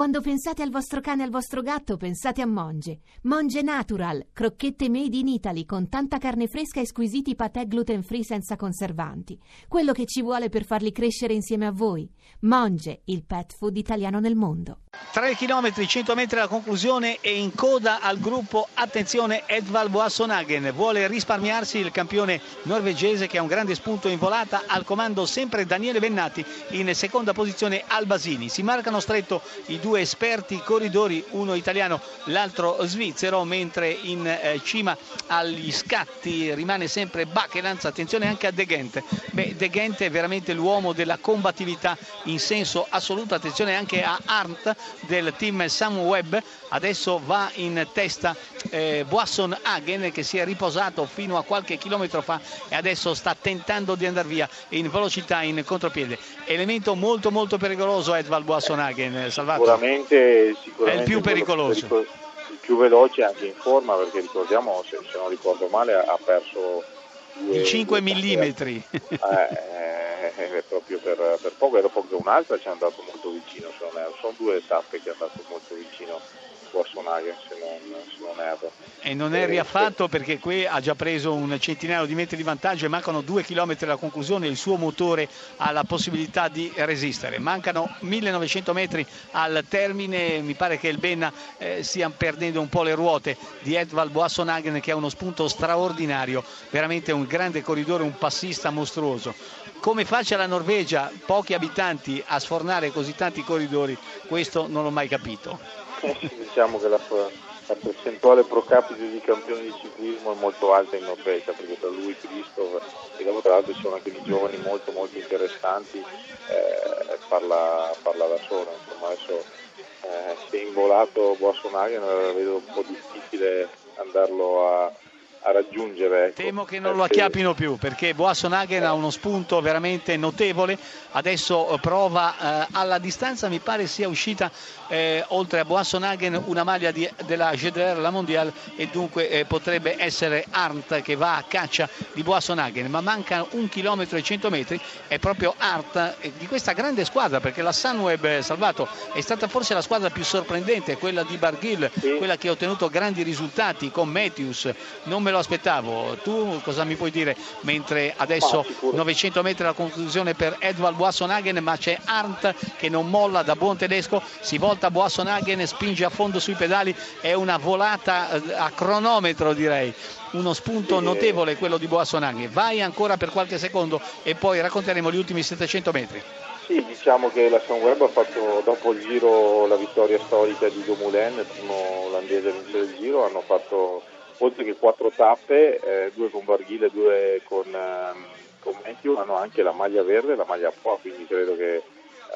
Quando pensate al vostro cane e al vostro gatto, pensate a Monge. Monge Natural, crocchette made in Italy con tanta carne fresca e squisiti patè gluten free senza conservanti. Quello che ci vuole per farli crescere insieme a voi. Monge, il pet food italiano nel mondo. 3 km, 100 metri alla conclusione e in coda al gruppo, attenzione, Edvald Boassonagen vuole risparmiarsi il campione norvegese che ha un grande spunto in volata, al comando sempre Daniele Bennati in seconda posizione Albasini. Si marcano stretto i due due esperti corridori, uno italiano, l'altro svizzero, mentre in eh, cima agli scatti rimane sempre Bachelanz, attenzione anche a De Gent. Beh, De Gent è veramente l'uomo della combattività in senso assoluto, attenzione anche a Arndt del team Sunweb, adesso va in testa eh, Boasson Hagen che si è riposato fino a qualche chilometro fa e adesso sta tentando di andare via in velocità in contropiede. Elemento molto molto pericoloso Edvald Boasson Hagen, salvato sicuramente, sicuramente è il più pericoloso. Il più veloce anche in forma perché ricordiamo, se, se non ricordo male, ha perso due, 5 mm. Eh, eh, proprio per, per, poco e dopo che un'altra ci è andato molto vicino, sono due tappe che è andato molto vicino Schwarzenegger se non, se non erro. E non è riaffatto perché qui ha già preso un centinaio di metri di vantaggio e mancano due chilometri alla conclusione, il suo motore ha la possibilità di resistere. Mancano 1900 metri al termine, mi pare che il Benna eh, stia perdendo un po' le ruote di Edvald Boassonagen che ha uno spunto straordinario, veramente un grande corridore, un passista mostruoso. Come faccia la Norvegia, pochi abitanti, a sfornare così tanti corridori, questo non l'ho mai capito. Diciamo che la, la, percentuale pro capite di campioni di ciclismo è molto alta in Norvegia perché tra lui Christoph e dopo tra l'altro ci sono anche dei giovani molto molto interessanti eh, parla, parla, da solo insomma adesso eh, se è involato Boassonagen vedo un po' difficile andarlo a a raggiungere. Ecco. Temo che non lo acchiappino più perché Boassonagen ha uno spunto veramente notevole, adesso eh, prova eh, alla distanza, mi pare sia uscita eh, oltre a Boassonagen una maglia di, della GDR, la Mondiale e dunque eh, potrebbe essere Arndt che va a caccia di Boassonagen, ma manca un chilometro e cento metri, è proprio Arndt eh, di questa grande squadra perché la Sunweb eh, Salvato è stata forse la squadra più sorprendente, quella di Barghil, sì. quella che ha ottenuto grandi risultati con Matthews, non me lo aspettavo. Tu cosa mi puoi dire? Mentre adesso 900 metri alla conclusione per Edvald Boassonagen, ma c'è Arndt che non molla da buon tedesco, si volta Boassonagen, spinge a fondo sui pedali, è una volata eh, a cronometro direi uno spunto notevole quello di Boassonagen. Vai ancora per qualche secondo e poi racconteremo gli ultimi 700 metri. Sì, diciamo che la Sunweb ha fatto dopo il giro la vittoria storica di Domoulin, il primo olandese a vincere il giro, hanno fatto oltre che quattro tappe, eh, due con Barghile e due con, ehm, con Matthew, hanno anche la maglia verde e la maglia Po, quindi credo che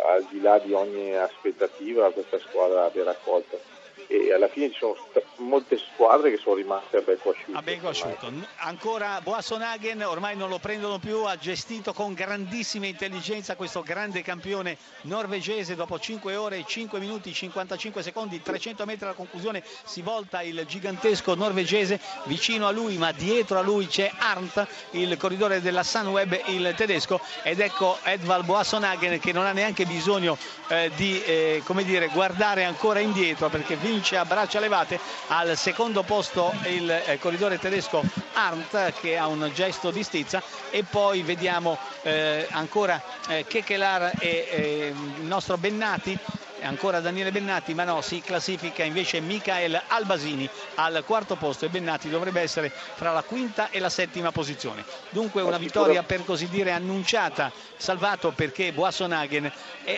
al di là di ogni aspettativa questa squadra abbia raccolto e alla fine ci sono molte squadre che sono rimaste a becco asciutto. A becco asciutto. Ancora Boassonagen, ormai non lo prendono più, ha gestito con grandissima intelligenza questo grande campione norvegese dopo 5 ore, 5 minuti, 55 secondi, 300 metri alla conclusione si volta il gigantesco norvegese, vicino a lui ma dietro a lui c'è Arndt, il corridore della Sunweb, il tedesco ed ecco Edvald Boassonagen che non ha neanche bisogno eh, di eh, dire, guardare ancora indietro perché vince vince a braccia levate. Al secondo posto il eh, corridore tedesco Arndt che ha un gesto di stizza. E poi vediamo eh, ancora eh, Kekelar e eh, il nostro Bennati ancora Daniele Bennati, ma no, si classifica invece Michael Albasini al quarto posto e Bennati dovrebbe essere fra la quinta e la settima posizione. Dunque una vittoria per così dire annunciata, salvato perché Boassonagen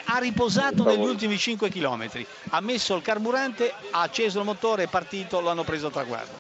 ha riposato negli ultimi 5 km, ha messo il carburante, ha acceso il motore, è partito, lo hanno preso a traguardo.